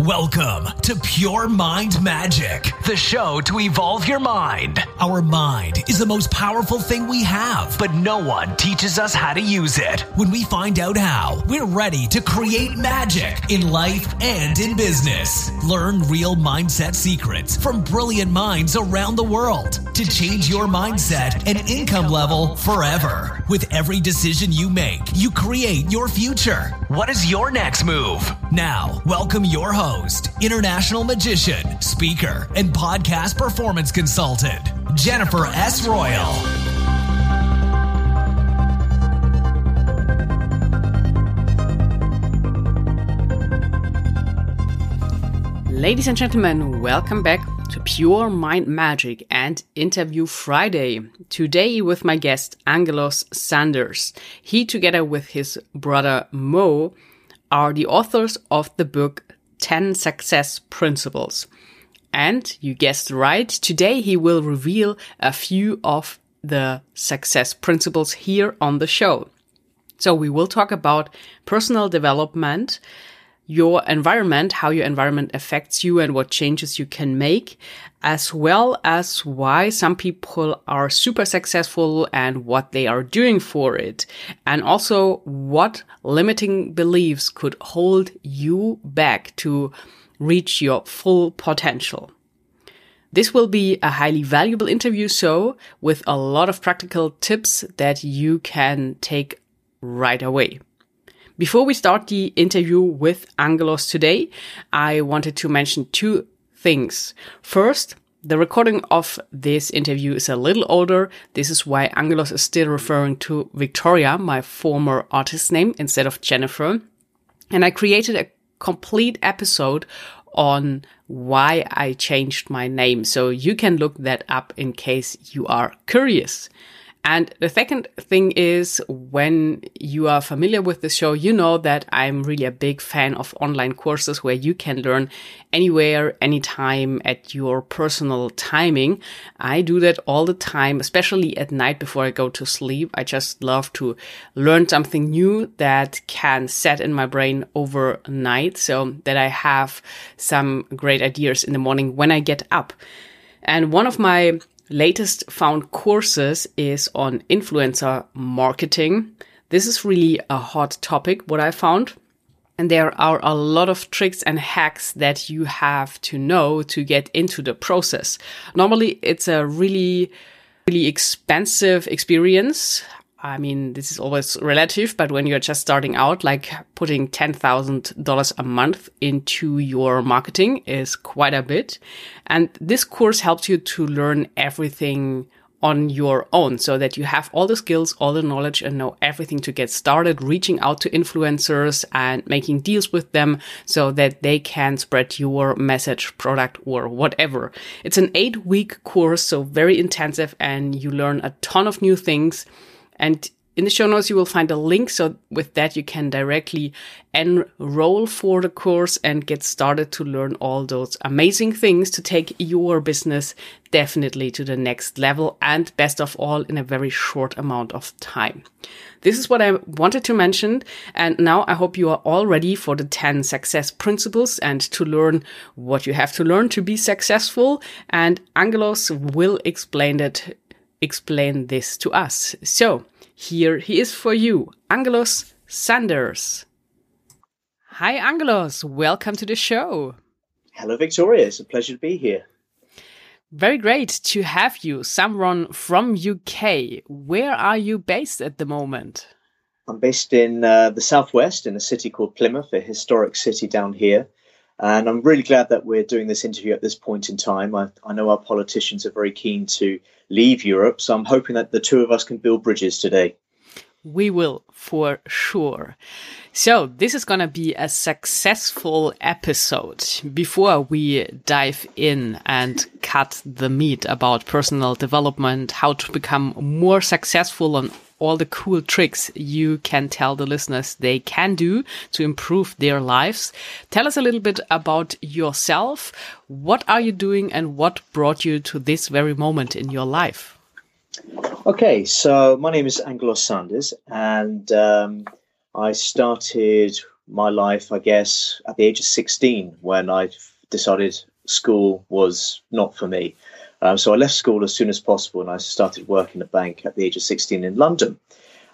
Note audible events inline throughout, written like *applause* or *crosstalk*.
Welcome to Pure Mind Magic, the show to evolve your mind. Our mind is the most powerful thing we have, but no one teaches us how to use it. When we find out how, we're ready to create magic in life and in business. Learn real mindset secrets from brilliant minds around the world to change your mindset and income level forever. With every decision you make, you create your future. What is your next move? Now, welcome your host, international magician, speaker, and podcast performance consultant, Jennifer S. Royal. Ladies and gentlemen, welcome back to Pure Mind Magic and Interview Friday. Today with my guest Angelos Sanders. He together with his brother Mo are the authors of the book 10 Success Principles. And you guessed right, today he will reveal a few of the success principles here on the show. So we will talk about personal development, your environment, how your environment affects you and what changes you can make, as well as why some people are super successful and what they are doing for it. And also what limiting beliefs could hold you back to reach your full potential. This will be a highly valuable interview, so with a lot of practical tips that you can take right away. Before we start the interview with Angelos today, I wanted to mention two things. First, the recording of this interview is a little older. This is why Angelos is still referring to Victoria, my former artist name, instead of Jennifer. And I created a complete episode on why I changed my name. So you can look that up in case you are curious. And the second thing is when you are familiar with the show, you know that I'm really a big fan of online courses where you can learn anywhere, anytime at your personal timing. I do that all the time, especially at night before I go to sleep. I just love to learn something new that can set in my brain overnight so that I have some great ideas in the morning when I get up. And one of my latest found courses is on influencer marketing. This is really a hot topic, what I found. And there are a lot of tricks and hacks that you have to know to get into the process. Normally, it's a really, really expensive experience. I mean, this is always relative, but when you're just starting out, like putting $10,000 a month into your marketing is quite a bit. And this course helps you to learn everything on your own so that you have all the skills, all the knowledge and know everything to get started reaching out to influencers and making deals with them so that they can spread your message, product or whatever. It's an eight week course, so very intensive and you learn a ton of new things and in the show notes, you will find a link. So with that, you can directly enroll for the course and get started to learn all those amazing things to take your business definitely to the next level. And best of all, in a very short amount of time. This is what I wanted to mention. And now I hope you are all ready for the 10 success principles and to learn what you have to learn to be successful. And Angelos will explain it explain this to us. So, here he is for you, Angelos Sanders. Hi, Angelos. Welcome to the show. Hello, Victoria. It's a pleasure to be here. Very great to have you, someone from UK. Where are you based at the moment? I'm based in uh, the southwest in a city called Plymouth, a historic city down here. And I'm really glad that we're doing this interview at this point in time. I, I know our politicians are very keen to leave Europe, so I'm hoping that the two of us can build bridges today. We will for sure. So, this is going to be a successful episode. Before we dive in and cut the meat about personal development, how to become more successful on all the cool tricks you can tell the listeners they can do to improve their lives. Tell us a little bit about yourself. What are you doing and what brought you to this very moment in your life? Okay, so my name is Angelos Sanders and um, I started my life, I guess, at the age of 16 when I decided school was not for me. Um, so I left school as soon as possible and I started working at a bank at the age of 16 in London.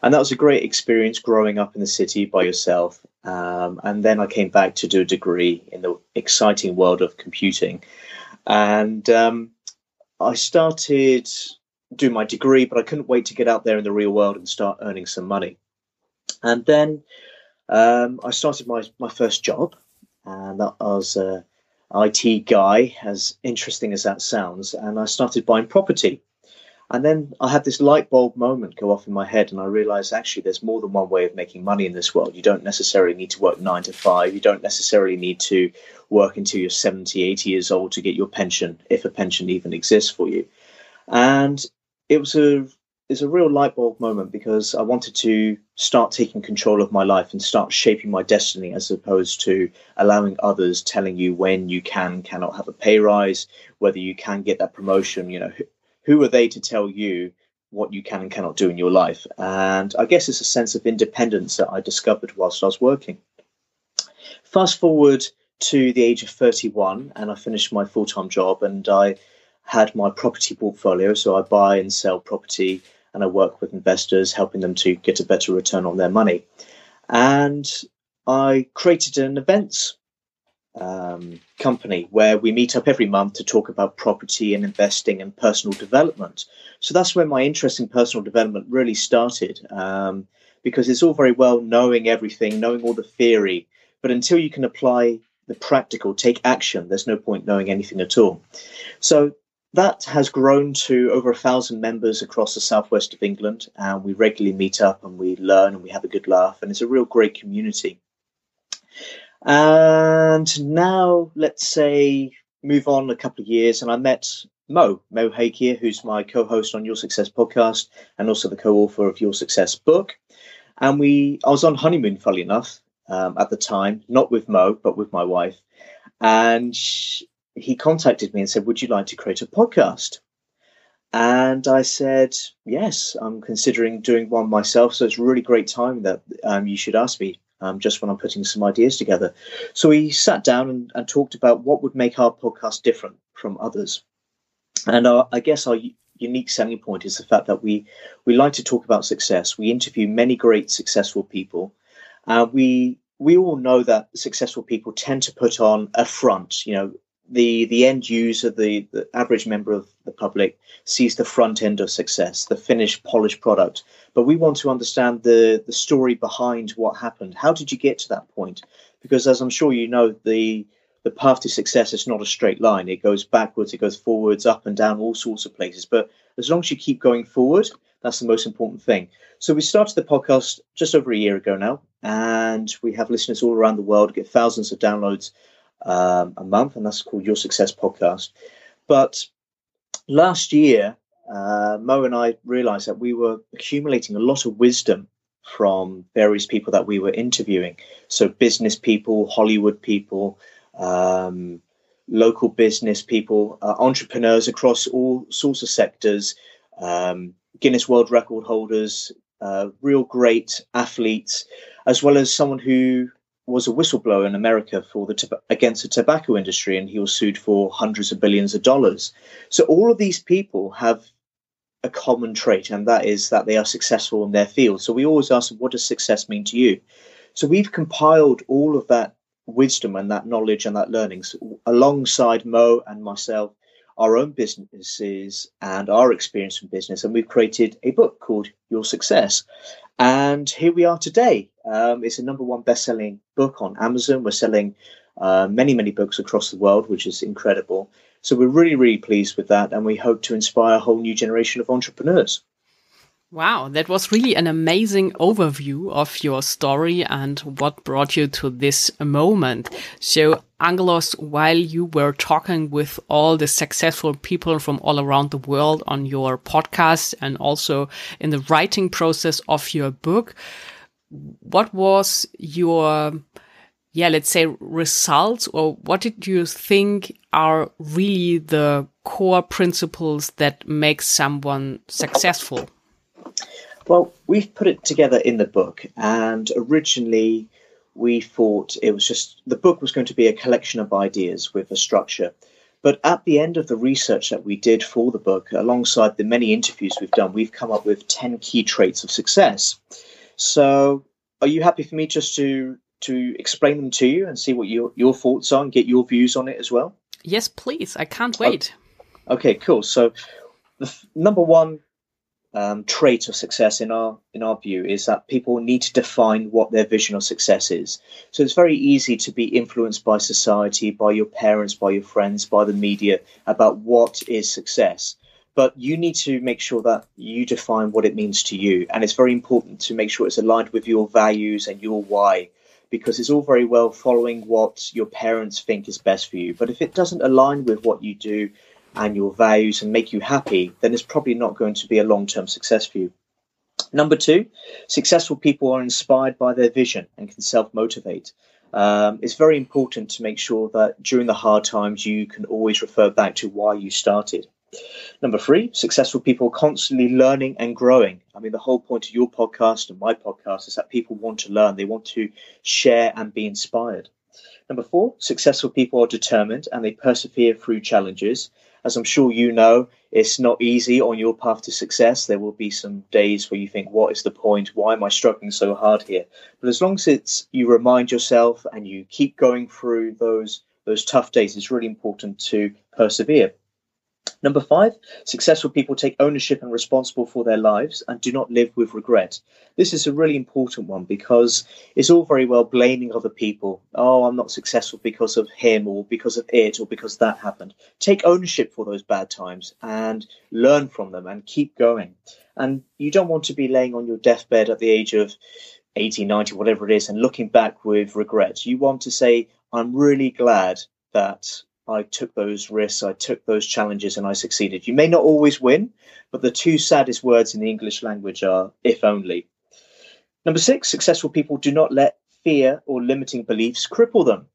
And that was a great experience growing up in the city by yourself. Um, and then I came back to do a degree in the exciting world of computing. And um, I started doing my degree, but I couldn't wait to get out there in the real world and start earning some money. And then um, I started my, my first job, and that was a IT guy, as interesting as that sounds. And I started buying property. And then I had this light bulb moment go off in my head, and I realized actually there's more than one way of making money in this world. You don't necessarily need to work nine to five. You don't necessarily need to work until you're 70, 80 years old to get your pension, if a pension even exists for you. And it was a it's a real light bulb moment because I wanted to start taking control of my life and start shaping my destiny as opposed to allowing others telling you when you can, cannot have a pay rise, whether you can get that promotion. You know, who are they to tell you what you can and cannot do in your life? And I guess it's a sense of independence that I discovered whilst I was working. Fast forward to the age of 31, and I finished my full time job and I had my property portfolio. So I buy and sell property and I work with investors, helping them to get a better return on their money. And I created an events um, company where we meet up every month to talk about property and investing and personal development. So that's where my interest in personal development really started. Um, because it's all very well knowing everything, knowing all the theory, but until you can apply the practical, take action, there's no point knowing anything at all. So that has grown to over a thousand members across the southwest of England, and we regularly meet up and we learn and we have a good laugh, and it's a real great community. And now, let's say, move on a couple of years, and I met Mo, Mo Hakea, who's my co-host on Your Success podcast and also the co-author of Your Success book. And we, I was on honeymoon, funny enough, um, at the time, not with Mo, but with my wife. And she, he contacted me and said, Would you like to create a podcast? And I said, Yes, I'm considering doing one myself. So it's really great time that um, you should ask me um, just when I'm putting some ideas together. So we sat down and, and talked about what would make our podcast different from others. And our, I guess our unique selling point is the fact that we, we like to talk about success. We interview many great successful people. Uh, we we all know that successful people tend to put on a front, you know, the the end user, the, the average member of the public, sees the front end of success, the finished, polished product. But we want to understand the the story behind what happened. How did you get to that point? Because as I'm sure you know, the the path to success is not a straight line. It goes backwards, it goes forwards, up and down, all sorts of places. But as long as you keep going forward, that's the most important thing. So we started the podcast just over a year ago now, and we have listeners all around the world, get thousands of downloads um, a month, and that's called Your Success Podcast. But last year, uh, Mo and I realized that we were accumulating a lot of wisdom from various people that we were interviewing. So, business people, Hollywood people, um, local business people, uh, entrepreneurs across all sorts of sectors, um, Guinness World Record holders, uh, real great athletes, as well as someone who was a whistleblower in America for the against the tobacco industry, and he was sued for hundreds of billions of dollars. So all of these people have a common trait, and that is that they are successful in their field. So we always ask what does success mean to you? So we've compiled all of that wisdom and that knowledge and that learnings alongside Mo and myself, our own businesses and our experience in business, and we've created a book called Your Success. And here we are today. Um, it's a number one best-selling book on Amazon. We're selling uh, many, many books across the world, which is incredible. So we're really, really pleased with that, and we hope to inspire a whole new generation of entrepreneurs. Wow, that was really an amazing overview of your story and what brought you to this moment. So, Angelos, while you were talking with all the successful people from all around the world on your podcast and also in the writing process of your book, what was your yeah, let's say results or what did you think are really the core principles that make someone successful? Well, we've put it together in the book, and originally we thought it was just the book was going to be a collection of ideas with a structure. But at the end of the research that we did for the book, alongside the many interviews we've done, we've come up with 10 key traits of success. So, are you happy for me just to to explain them to you and see what your, your thoughts are and get your views on it as well? Yes, please. I can't wait. Okay, cool. So, the f- number one um, trait of success in our in our view is that people need to define what their vision of success is. So it's very easy to be influenced by society, by your parents, by your friends, by the media about what is success. But you need to make sure that you define what it means to you, and it's very important to make sure it's aligned with your values and your why. Because it's all very well following what your parents think is best for you, but if it doesn't align with what you do, and your values and make you happy, then it's probably not going to be a long term success for you. Number two, successful people are inspired by their vision and can self motivate. Um, it's very important to make sure that during the hard times you can always refer back to why you started. Number three, successful people are constantly learning and growing. I mean, the whole point of your podcast and my podcast is that people want to learn, they want to share and be inspired. Number four, successful people are determined and they persevere through challenges as I'm sure you know, it's not easy on your path to success. There will be some days where you think, what is the point? Why am I struggling so hard here? But as long as it's you remind yourself and you keep going through those those tough days, it's really important to persevere. Number five, successful people take ownership and responsible for their lives and do not live with regret. This is a really important one because it's all very well blaming other people. Oh, I'm not successful because of him or because of it or because that happened. Take ownership for those bad times and learn from them and keep going. And you don't want to be laying on your deathbed at the age of 80, 90, whatever it is, and looking back with regret. You want to say, I'm really glad that I took those risks, I took those challenges, and I succeeded. You may not always win, but the two saddest words in the English language are if only. Number six, successful people do not let fear or limiting beliefs cripple them.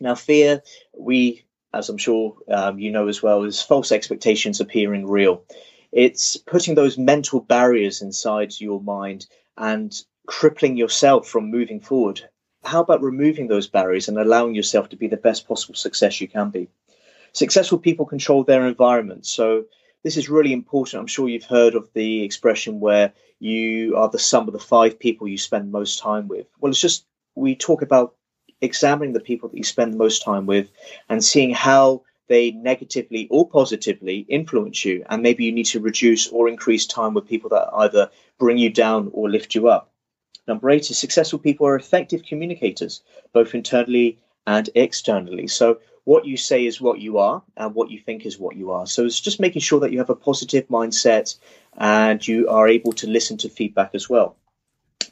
Now, fear, we, as I'm sure um, you know as well, is false expectations appearing real. It's putting those mental barriers inside your mind and crippling yourself from moving forward how about removing those barriers and allowing yourself to be the best possible success you can be? Successful people control their environment. So, this is really important. I'm sure you've heard of the expression where you are the sum of the five people you spend most time with. Well, it's just we talk about examining the people that you spend the most time with and seeing how they negatively or positively influence you. And maybe you need to reduce or increase time with people that either bring you down or lift you up. Number eight is successful people are effective communicators, both internally and externally. So what you say is what you are, and what you think is what you are. So it's just making sure that you have a positive mindset and you are able to listen to feedback as well.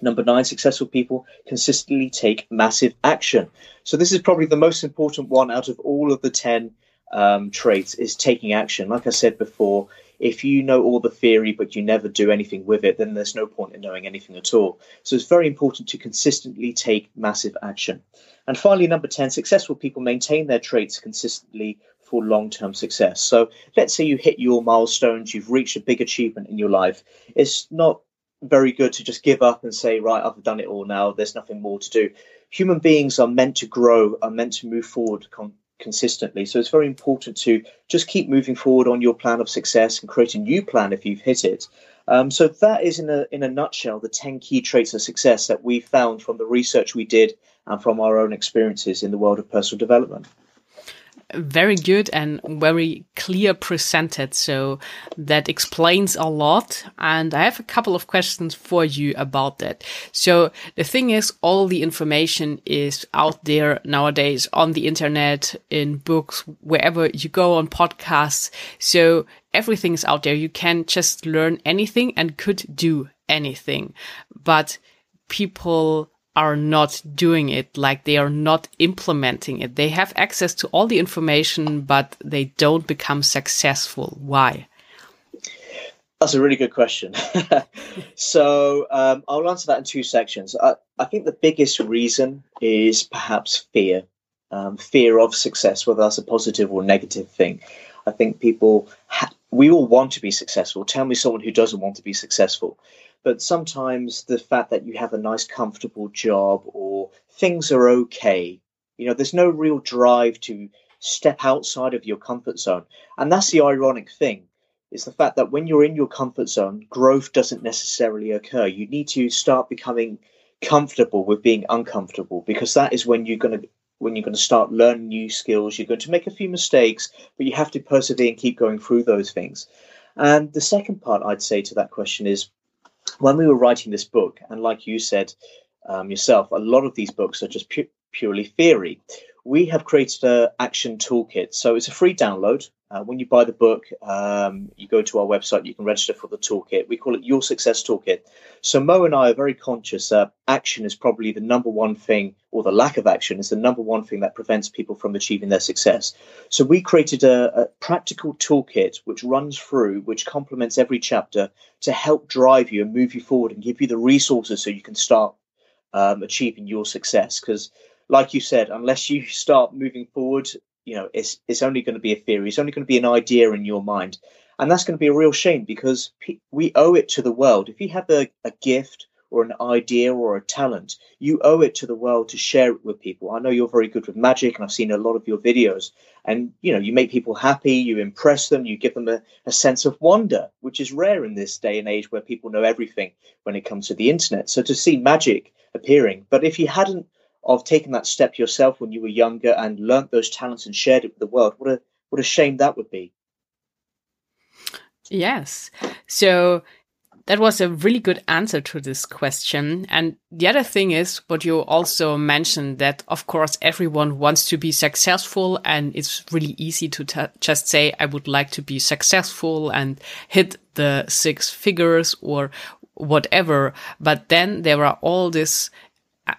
Number nine, successful people consistently take massive action. So this is probably the most important one out of all of the 10 um, traits is taking action. Like I said before, if you know all the theory but you never do anything with it, then there's no point in knowing anything at all. So it's very important to consistently take massive action. And finally, number 10, successful people maintain their traits consistently for long term success. So let's say you hit your milestones, you've reached a big achievement in your life. It's not very good to just give up and say, right, I've done it all now, there's nothing more to do. Human beings are meant to grow, are meant to move forward consistently. So it's very important to just keep moving forward on your plan of success and create a new plan if you've hit it. Um, so that is in a in a nutshell the ten key traits of success that we found from the research we did and from our own experiences in the world of personal development very good and very clear presented. So that explains a lot. And I have a couple of questions for you about that. So the thing is, all the information is out there nowadays on the internet, in books, wherever you go on podcasts. So everything is out there. You can just learn anything and could do anything, but people are not doing it, like they are not implementing it. They have access to all the information, but they don't become successful. Why? That's a really good question. *laughs* so um, I'll answer that in two sections. I, I, think the biggest reason is perhaps fear um, fear of success, whether that's a positive or negative thing. I think people ha- we all want to be successful. Tell me someone who doesn't want to be successful. But sometimes the fact that you have a nice, comfortable job or things are okay, you know, there's no real drive to step outside of your comfort zone. And that's the ironic thing is the fact that when you're in your comfort zone, growth doesn't necessarily occur. You need to start becoming comfortable with being uncomfortable because that is when you're going to when you're going to start learning new skills you're going to make a few mistakes but you have to persevere and keep going through those things and the second part i'd say to that question is when we were writing this book and like you said um, yourself a lot of these books are just pu- purely theory we have created an action toolkit. So it's a free download. Uh, when you buy the book, um, you go to our website, you can register for the toolkit. We call it Your Success Toolkit. So Mo and I are very conscious that action is probably the number one thing, or the lack of action is the number one thing that prevents people from achieving their success. So we created a, a practical toolkit which runs through, which complements every chapter to help drive you and move you forward and give you the resources so you can start um, achieving your success. Because like you said, unless you *laughs* start moving forward, you know, it's it's only going to be a theory. It's only going to be an idea in your mind, and that's going to be a real shame because we owe it to the world. If you have a, a gift or an idea or a talent, you owe it to the world to share it with people. I know you're very good with magic, and I've seen a lot of your videos. And you know, you make people happy, you impress them, you give them a, a sense of wonder, which is rare in this day and age where people know everything when it comes to the internet. So to see magic appearing, but if you hadn't of taking that step yourself when you were younger and learnt those talents and shared it with the world. What a what a shame that would be. Yes. So that was a really good answer to this question. And the other thing is what you also mentioned that, of course, everyone wants to be successful. And it's really easy to just say, I would like to be successful and hit the six figures or whatever. But then there are all these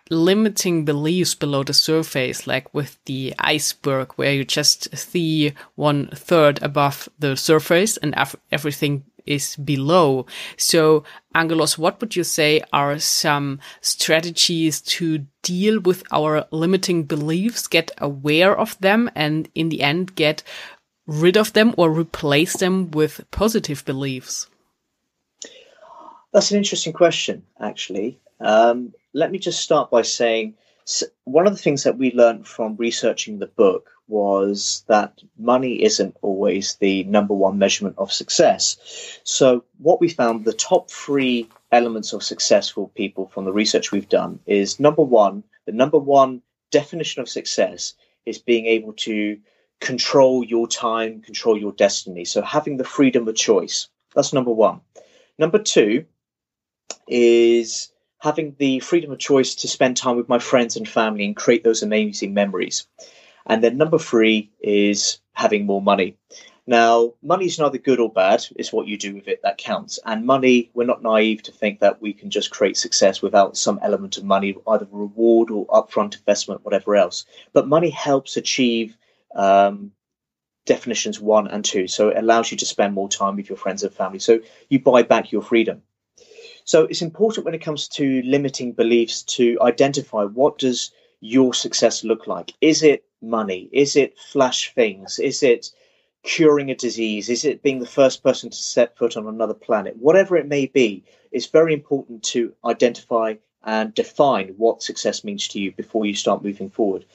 limiting beliefs below the surface, like with the iceberg, where you just see one third above the surface and everything is below. So, Angelos, what would you say are some strategies to deal with our limiting beliefs, get aware of them, and in the end, get rid of them or replace them with positive beliefs? That's an interesting question, actually. Um, let me just start by saying one of the things that we learned from researching the book was that money isn't always the number one measurement of success. So, what we found the top three elements of successful people from the research we've done is number one, the number one definition of success is being able to control your time, control your destiny. So, having the freedom of choice. That's number one. Number two is having the freedom of choice to spend time with my friends and family and create those amazing memories. And then number three is having more money. Now, money is neither good or bad, it's what you do with it that counts. And money, we're not naive to think that we can just create success without some element of money, either reward or upfront investment, whatever else. But money helps achieve um, definitions one and two. So it allows you to spend more time with your friends and family. So you buy back your freedom. So it's important when it comes to limiting beliefs to identify what does your success look like? Is it money? Is it flash things? Is it curing a disease? Is it being the first person to set foot on another planet? Whatever it may be, it's very important to identify and define what success means to you before you start moving forward.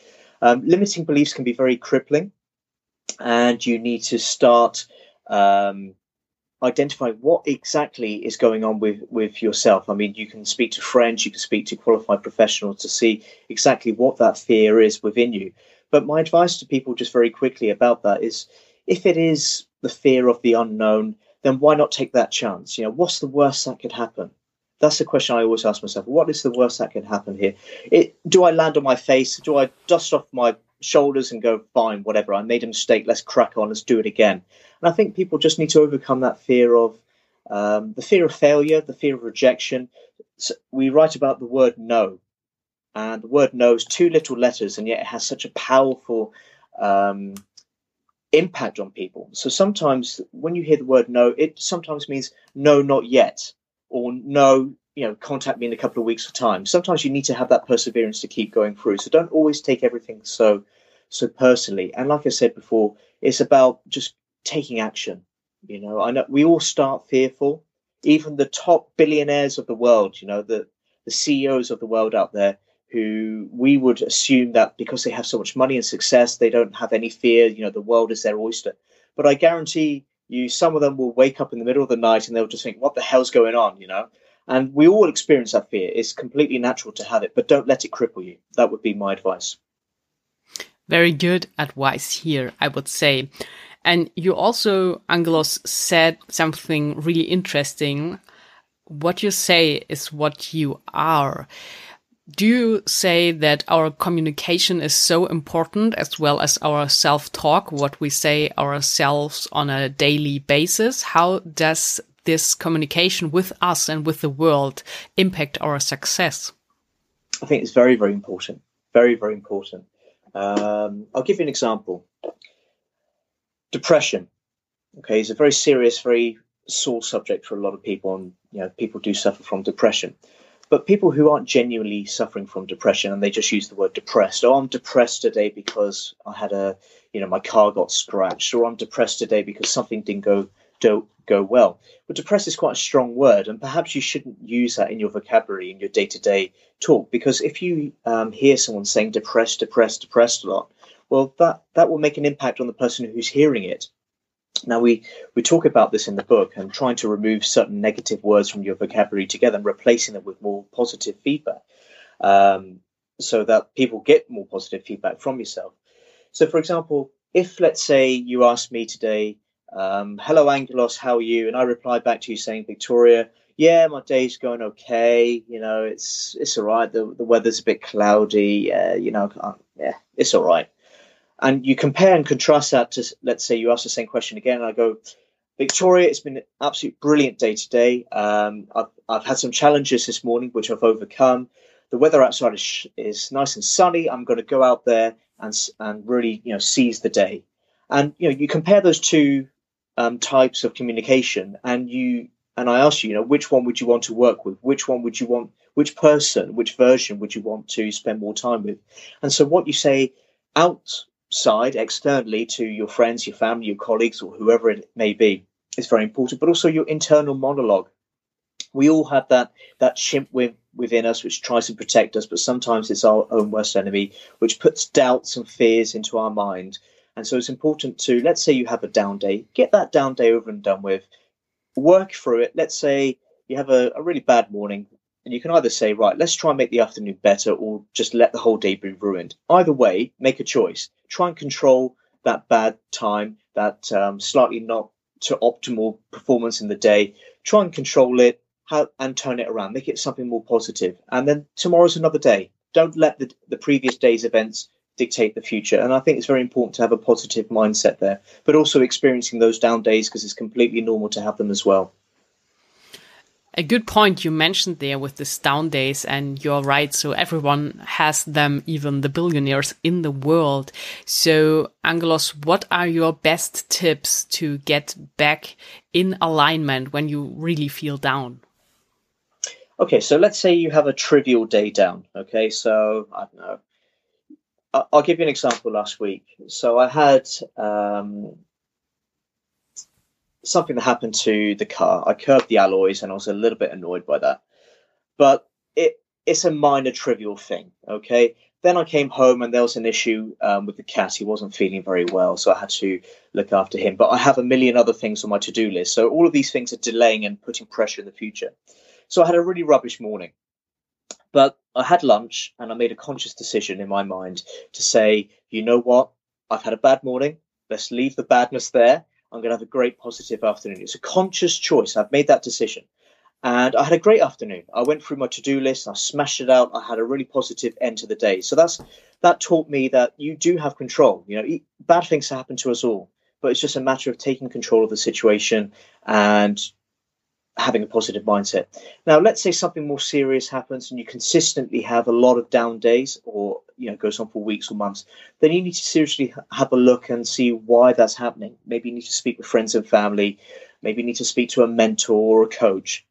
Um, limiting beliefs can be very crippling, and you need to start um, identify what exactly is going on with with yourself. I mean, you can speak to friends, you can speak to qualified professionals to see exactly what that fear is within you. But my advice to people, just very quickly about that, is if it is the fear of the unknown, then why not take that chance? You know, what's the worst that could happen? That's the question I always ask myself. What is the worst that can happen here? It, do I land on my face? Do I dust off my shoulders and go, fine, whatever, I made a mistake, let's crack on, let's do it again. And I think people just need to overcome that fear of um, the fear of failure, the fear of rejection. So we write about the word no, and the word no is two little letters, and yet it has such a powerful um, impact on people. So sometimes when you hear the word no, it sometimes means no, not yet, or no, you know, contact me in a couple of weeks' of time. Sometimes you need to have that perseverance to keep going through. So don't always take everything so so personally. And like I said before, it's about just taking action. You know, I know we all start fearful. Even the top billionaires of the world, you know, the the CEOs of the world out there, who we would assume that because they have so much money and success, they don't have any fear. You know, the world is their oyster. But I guarantee you, some of them will wake up in the middle of the night and they'll just think, "What the hell's going on?" You know. And we all experience that fear. It's completely natural to have it, but don't let it cripple you. That would be my advice. Very good advice here, I would say. And you also, Angelos, said something really interesting. What you say is what you are. Do you say that our communication is so important as well as our self talk, what we say ourselves on a daily basis? How does this communication with us and with the world impact our success? I think it's very, very important. Very, very important. Um, I'll give you an example. Depression, okay, is a very serious, very sore subject for a lot of people, and you know, people do suffer from depression. But people who aren't genuinely suffering from depression and they just use the word depressed, oh, I'm depressed today because I had a, you know, my car got scratched, or I'm depressed today because something didn't go do, go well. But depressed is quite a strong word, and perhaps you shouldn't use that in your vocabulary in your day to day talk because if you um, hear someone saying depressed, depressed, depressed a lot, well, that that will make an impact on the person who's hearing it. Now we we talk about this in the book and trying to remove certain negative words from your vocabulary together and replacing them with more positive feedback, um, so that people get more positive feedback from yourself. So, for example, if let's say you asked me today, um, "Hello, Angelos, how are you?" and I reply back to you saying, "Victoria, yeah, my day's going okay. You know, it's it's all right. The the weather's a bit cloudy. Uh, you know, yeah, it's all right." And you compare and contrast that to, let's say, you ask the same question again, and I go, Victoria, it's been an absolute brilliant day today. Um, I've, I've had some challenges this morning, which I've overcome. The weather outside is, is nice and sunny. I'm going to go out there and and really, you know, seize the day. And you know, you compare those two um, types of communication, and you and I ask you, you know, which one would you want to work with? Which one would you want? Which person? Which version would you want to spend more time with? And so, what you say outside, externally to your friends, your family, your colleagues, or whoever it may be, is very important. But also your internal monologue. We all have that that chimp with, within us which tries to protect us, but sometimes it's our own worst enemy, which puts doubts and fears into our mind. And so it's important to let's say you have a down day, get that down day over and done with work through it. Let's say you have a, a really bad morning, and you can either say, right, let's try and make the afternoon better, or just let the whole day be ruined. Either way, make a choice. Try and control that bad time, that um, slightly not to optimal performance in the day. Try and control it how, and turn it around. Make it something more positive. And then tomorrow's another day. Don't let the, the previous day's events dictate the future. And I think it's very important to have a positive mindset there, but also experiencing those down days because it's completely normal to have them as well. A good point you mentioned there with this down days, and you're right. So everyone has them, even the billionaires in the world. So, Angelos, what are your best tips to get back in alignment when you really feel down? Okay, so let's say you have a trivial day down. Okay, so I don't know, I'll give you an example last week. So I had um, something that happened to the car. I curbed the alloys and I was a little bit annoyed by that. But it it's a minor trivial thing, okay? Then I came home and there was an issue um, with the cat. He wasn't feeling very well, so I had to look after him. But I have a million other things on my to do list. So all of these things are delaying and putting pressure in the future. So I had a really rubbish morning. But I had lunch and I made a conscious decision in my mind to say, you know what? I've had a bad morning. Let's leave the badness there. I'm going to have a great positive afternoon. It's a conscious choice. I've made that decision. And I had a great afternoon. I went through my to-do list. I smashed it out. I had a really positive end to the day. So that's that taught me that you do have control. You know, bad things happen to us all, but it's just a matter of taking control of the situation and having a positive mindset. Now, let's say something more serious happens and you consistently have a lot of down days or you know goes on for weeks or months, then you need to seriously have a look and see why that's happening. Maybe you need to speak with friends and family, maybe you need to speak to a mentor or a coach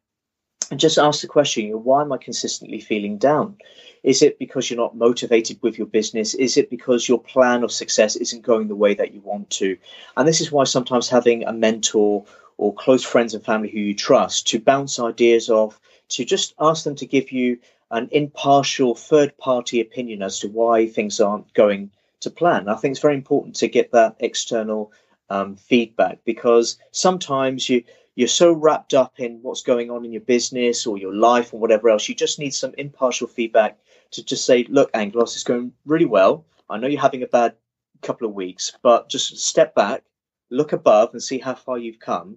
and just ask the question, you know, why am I consistently feeling down? Is it because you're not motivated with your business? Is it because your plan of success isn't going the way that you want to? And this is why sometimes having a mentor or close friends and family who you trust to bounce ideas off, to just ask them to give you an impartial third party opinion as to why things aren't going to plan. I think it's very important to get that external um, feedback because sometimes you you're so wrapped up in what's going on in your business or your life or whatever else. You just need some impartial feedback to just say, look, Angelos, is going really well. I know you're having a bad couple of weeks, but just step back, look above and see how far you've come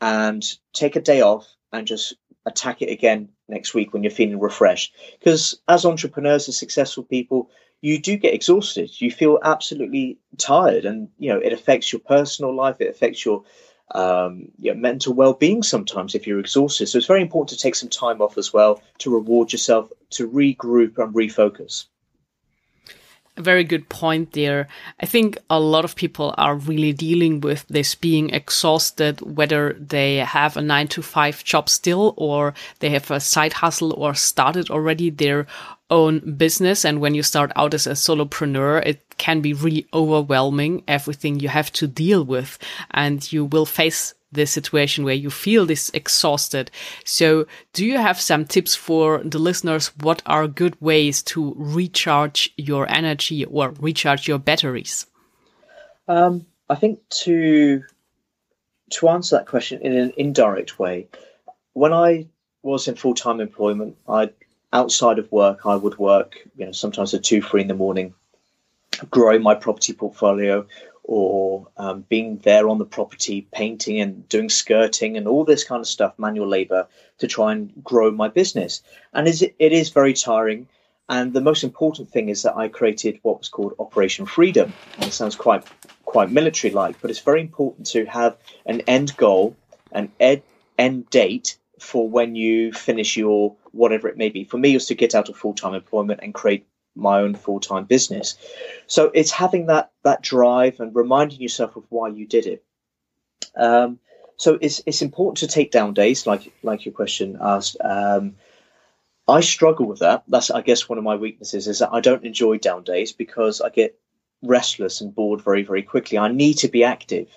and take a day off and just attack it again next week when you're feeling refreshed. Because as entrepreneurs, as successful people, you do get exhausted. You feel absolutely tired, and you know it affects your personal life. It affects your um, your mental well-being sometimes if you're exhausted. So it's very important to take some time off as well to reward yourself, to regroup and refocus. A very good point there. I think a lot of people are really dealing with this being exhausted, whether they have a nine to five job still or they have a side hustle or started already their own business. And when you start out as a solopreneur, it can be really overwhelming, everything you have to deal with. And you will face the situation where you feel this exhausted. So do you have some tips for the listeners? What are good ways to recharge your energy or recharge your batteries? Um, I think to to answer that question in an indirect way, when I was in full time employment, I outside of work, I would work, you know, sometimes at two, three in the morning, growing my property portfolio or um, being there on the property, painting and doing skirting and all this kind of stuff, manual labor to try and grow my business. And it is very tiring. And the most important thing is that I created what was called Operation Freedom. And it sounds quite quite military like, but it's very important to have an end goal, an ed- end date for when you finish your whatever it may be. For me, it was to get out of full time employment and create my own full time business. So it's having that that drive and reminding yourself of why you did it. Um, so it's it's important to take down days, like like your question asked. Um, I struggle with that. That's I guess one of my weaknesses is that I don't enjoy down days because I get restless and bored very very quickly. I need to be active.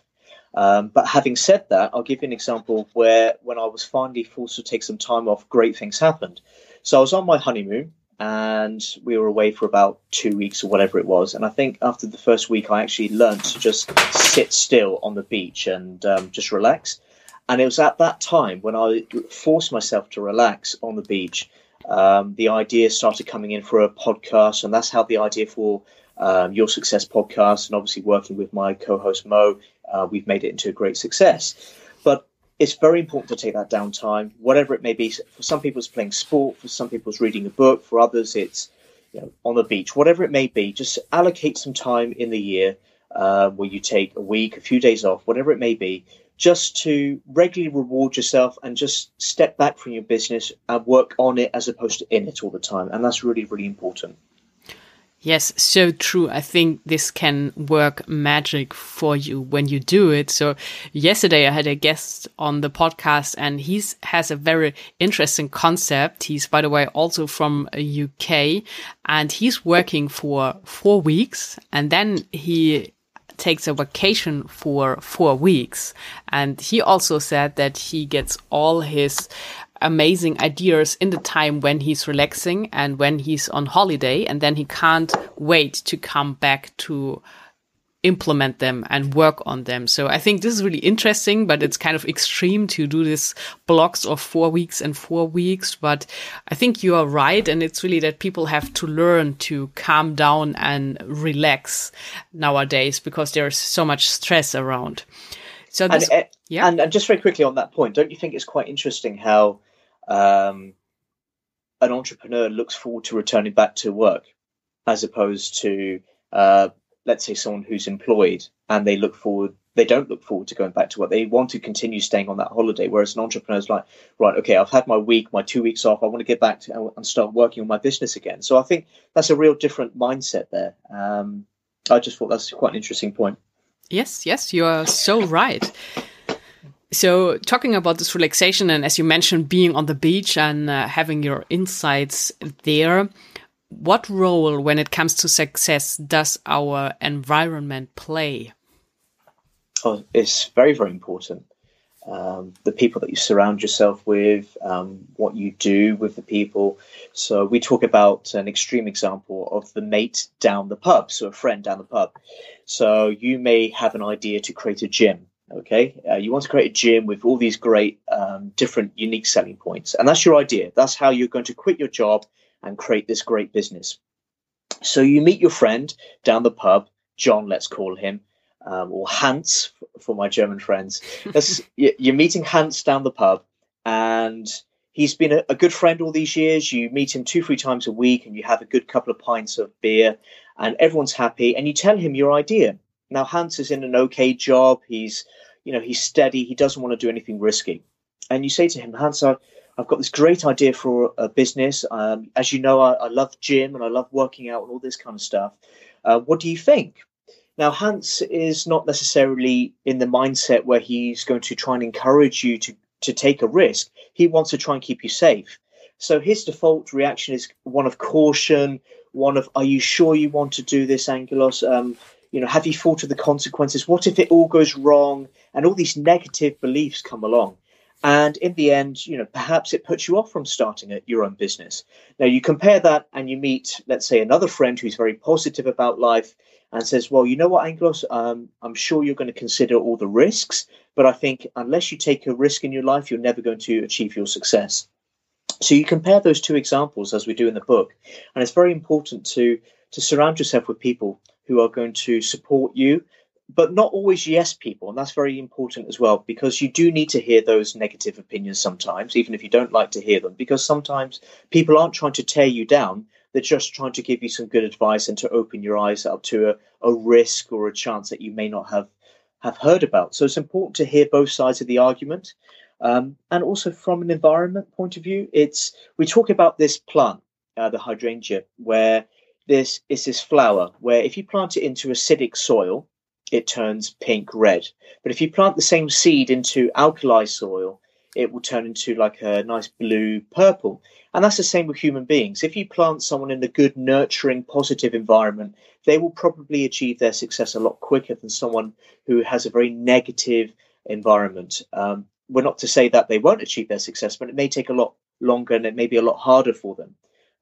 Um, but having said that, I'll give you an example where when I was finally forced to take some time off, great things happened. So I was on my honeymoon and we were away for about two weeks or whatever it was. And I think after the first week, I actually learned to just sit still on the beach and um, just relax. And it was at that time when I forced myself to relax on the beach. Um, the idea started coming in for a podcast, and that's how the idea for um, Your Success podcast, and obviously working with my co-host Mo, uh, we've made it into a great success. It's very important to take that downtime, whatever it may be. For some people, it's playing sport. For some people, it's reading a book. For others, it's you know, on the beach. Whatever it may be, just allocate some time in the year uh, where you take a week, a few days off, whatever it may be, just to regularly reward yourself and just step back from your business and work on it as opposed to in it all the time. And that's really, really important. Yes, so true. I think this can work magic for you when you do it. So yesterday I had a guest on the podcast and he has a very interesting concept. He's, by the way, also from uh, UK and he's working for four weeks and then he takes a vacation for four weeks. And he also said that he gets all his amazing ideas in the time when he's relaxing and when he's on holiday and then he can't wait to come back to implement them and work on them. So I think this is really interesting, but it's kind of extreme to do this blocks of four weeks and four weeks. But I think you are right. And it's really that people have to learn to calm down and relax nowadays because there's so much stress around. So this, and, uh, yeah. And, and just very quickly on that point, don't you think it's quite interesting how um, an entrepreneur looks forward to returning back to work as opposed to uh, let's say someone who's employed and they look forward they don't look forward to going back to work. They want to continue staying on that holiday. Whereas an entrepreneur is like right okay i've had my week my two weeks off i want to get back to and start working on my business again. So i think that's a real different mindset there. Um, i just thought that's quite an interesting point. Yes yes you are so right so, talking about this relaxation, and as you mentioned, being on the beach and uh, having your insights there, what role, when it comes to success, does our environment play? Oh, it's very, very important. um, the people that you surround yourself with, um, what you do with the people. So we talk about an extreme example of the mate down the pub, so a friend down the pub. So you may have an idea to create a gym. Okay, uh, you want to create a gym with all these great, um, different, unique selling points, and that's your idea. That's how you're going to quit your job and create this great business. So you meet your friend down the pub, John, let's call him, um, or Hans for my German friends. *laughs* you're meeting Hans down the pub, and he's been a, a, good friend all these years. You meet him two, three times a week, and you have a good couple of pints of beer, and everyone's happy. And you tell him your idea. Now Hans is in an okay job. He's, you know, he's steady. He doesn't want to do anything risky. And you say to him, Hans, I, I've got this great idea for a business. Um, as you know, I, I, love gym and I love working out and all this kind of stuff. Uh, what do you think? Now, Hans is not necessarily in the mindset where he's going to try and encourage you to, to take a risk. He wants to try and keep you safe. So his default reaction is one of caution, one of, are you sure you want to do this, Angelos? Um, you know, have you thought of the consequences? What if it all goes wrong? And all these negative beliefs come along. And in the end, you know, perhaps it puts you off from starting your own business. Now you compare that and you meet, let's say, another friend who's very positive about life and says, well, you know what, Angelos, um, I'm sure you're going to consider all the risks, but I think unless you take a risk in your life, you're never going to achieve your success. So you compare those two examples as we do in the book, and it's very important to to surround yourself with people who are going to support you, but not always yes people, and that's very important as well because you do need to hear those negative opinions sometimes, even if you don't like to hear them, because sometimes people aren't trying to tear you down, they're just trying to give you some good advice and to open your eyes up to a, a risk or a chance that you may not have have heard about. So it's important to hear both sides of the argument. Um, and also from an environment point of view, it's we talk about this plant, uh, the hydrangea, where this is this flower where if you plant it into acidic soil, it turns pink red. But if you plant the same seed into alkali soil, it will turn into like a nice blue purple. And that's the same with human beings. If you plant someone in a good, nurturing, positive environment, they will probably achieve their success a lot quicker than someone who has a very negative environment. Um, we're not to say that they won't achieve their success, but it may take a lot longer and it may be a lot harder for them.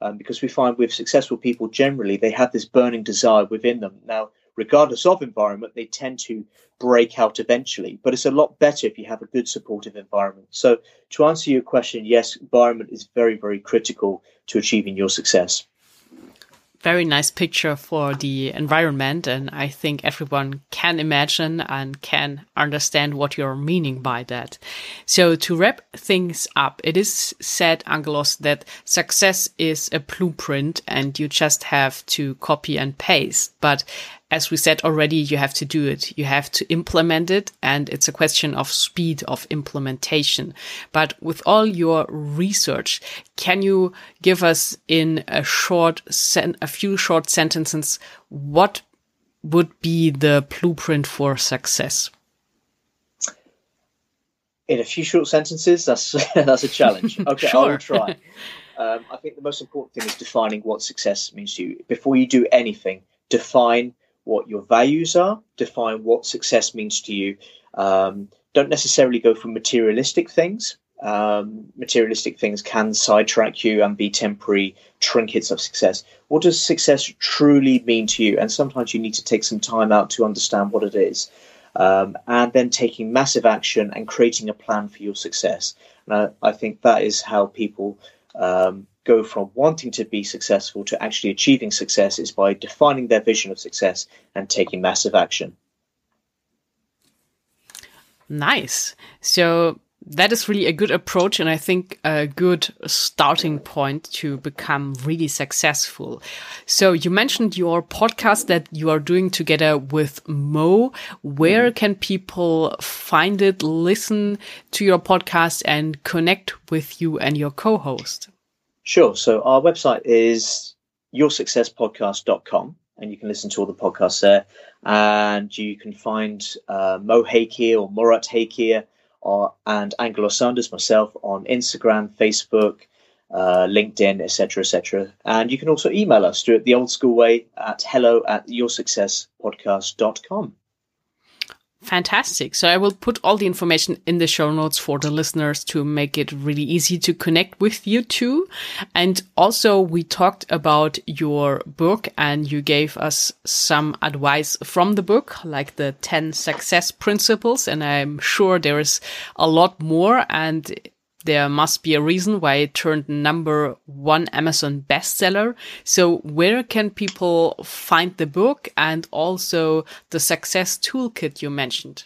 Um, because we find with successful people generally, they have this burning desire within them. Now, regardless of environment, they tend to break out eventually. But it's a lot better if you have a good supportive environment. So, to answer your question, yes, environment is very, very critical to achieving your success very nice picture for the environment. And I think everyone can imagine and can understand what you're meaning by that. So to wrap things up, it is said, Angelos, that success is a blueprint and you just have to copy and paste. But as we said already, you have to do it. You have to implement it. And it's a question of speed of implementation. But with all your research, can you give us in a short, a few short sentences, what would be the blueprint for success? In a few short sentences, that's *laughs* that's a challenge. *laughs* Okay, sure. I will try. Um, I think the most important thing is defining what success means to you. Before you do anything, define what your values are, define what success means to you. Um, don't necessarily go for materialistic things. Um, materialistic things can sidetrack you and be temporary trinkets of success. What does success truly mean to you? And sometimes you need to take some time out to understand what it is. Um, and then taking massive action and creating a plan for your success. And I, I think that is how people um, go from wanting to be successful to actually achieving success is by defining their vision of success and taking massive action. Nice. So that is really a good approach and I think a good starting point to become really successful. So you mentioned your podcast that you are doing together with Mo. Where mm-hmm. can people find it, listen to your podcast and connect with you and your co-host? Sure. So our website is yoursuccesspodcast.com and you can listen to all the podcasts there. And you can find uh, Mo Hakir or Morat Hakir or, and Angelos Sanders, myself, on Instagram, Facebook, uh, LinkedIn, etc., etc. And you can also email us, do it the old school way at hello at yoursuccesspodcast.com. Fantastic. So I will put all the information in the show notes for the listeners to make it really easy to connect with you too. And also we talked about your book and you gave us some advice from the book, like the 10 success principles. And I'm sure there is a lot more and there must be a reason why it turned number one Amazon bestseller. So where can people find the book and also the success toolkit you mentioned?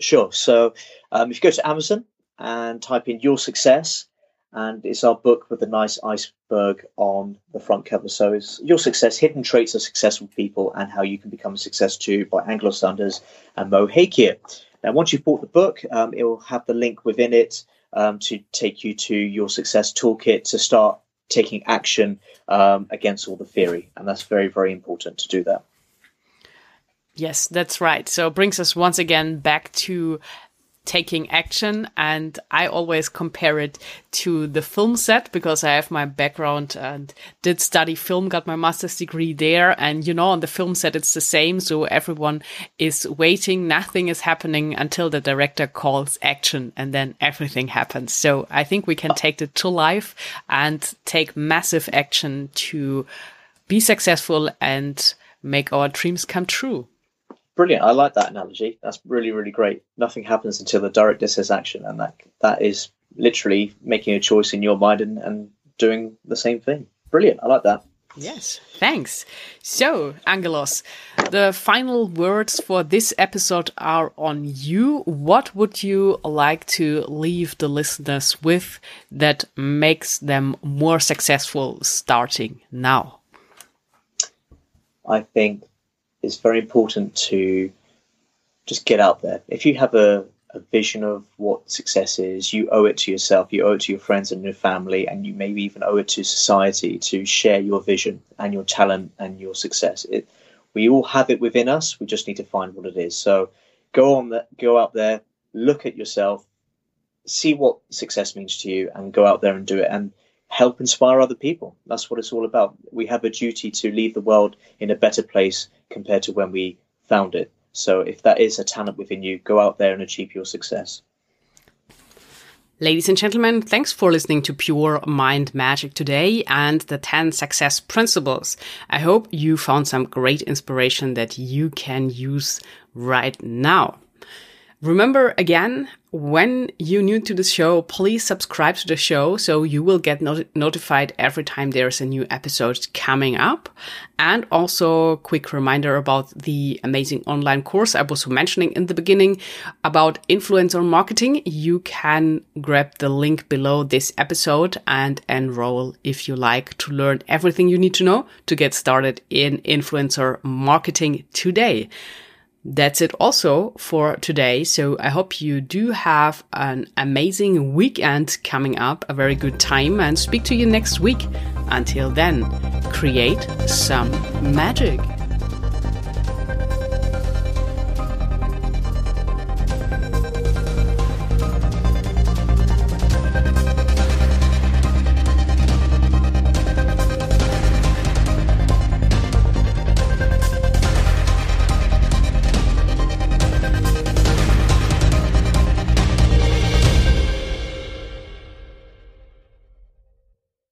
Sure. So um, if you go to Amazon and type in your success, and it's our book with a nice iceberg on the front cover. So it's Your Success, Hidden Traits of Successful People and How You Can Become a Success Too by Angelos Sanders and Mo Hakir. Now, once you've bought the book, um, it will have the link within it um, to take you to your success toolkit to start taking action um, against all the theory. And that's very, very important to do that. Yes, that's right. So brings us once again back to taking action. And I always compare it to the film set because I have my background and did study film, got my master's degree there. And you know, on the film set, it's the same. So everyone is waiting. Nothing is happening until the director calls action and then everything happens. So I think we can take it to life and take massive action to be successful and make our dreams come true brilliant. I like that analogy. That's really, really great. Nothing happens until the director says action, and that that is literally making a choice in your mind and, and doing the same thing. Brilliant. I like that. Yes, thanks. So, Angelos, the final words for this episode are on you. What would you like to leave the listeners with that makes them more successful starting now? I think it's very important to just get out there. If you have a, a vision of what success is, you owe it to yourself, you owe it to your friends and your family, and you maybe even owe it to society to share your vision and your talent and your success. It, we all have it within us. We just need to find what it is. So go on, the, go out there, look at yourself, see what success means to you, and go out there and do it. And help inspire other people. That's what it's all about. We have a duty to leave the world in a better place compared to when we found it. So if that is a talent within you, go out there and achieve your success. Ladies and gentlemen, thanks for listening to Pure Mind Magic today and the 10 success principles. I hope you found some great inspiration that you can use right now. Remember again, when you're new to the show, please subscribe to the show so you will get not notified every time there's a new episode coming up. And also, quick reminder about the amazing online course I was mentioning in the beginning about influencer marketing. You can grab the link below this episode and enroll if you like to learn everything you need to know to get started in influencer marketing today. That's it also for today. So I hope you do have an amazing weekend coming up, a very good time, and speak to you next week. Until then, create some magic.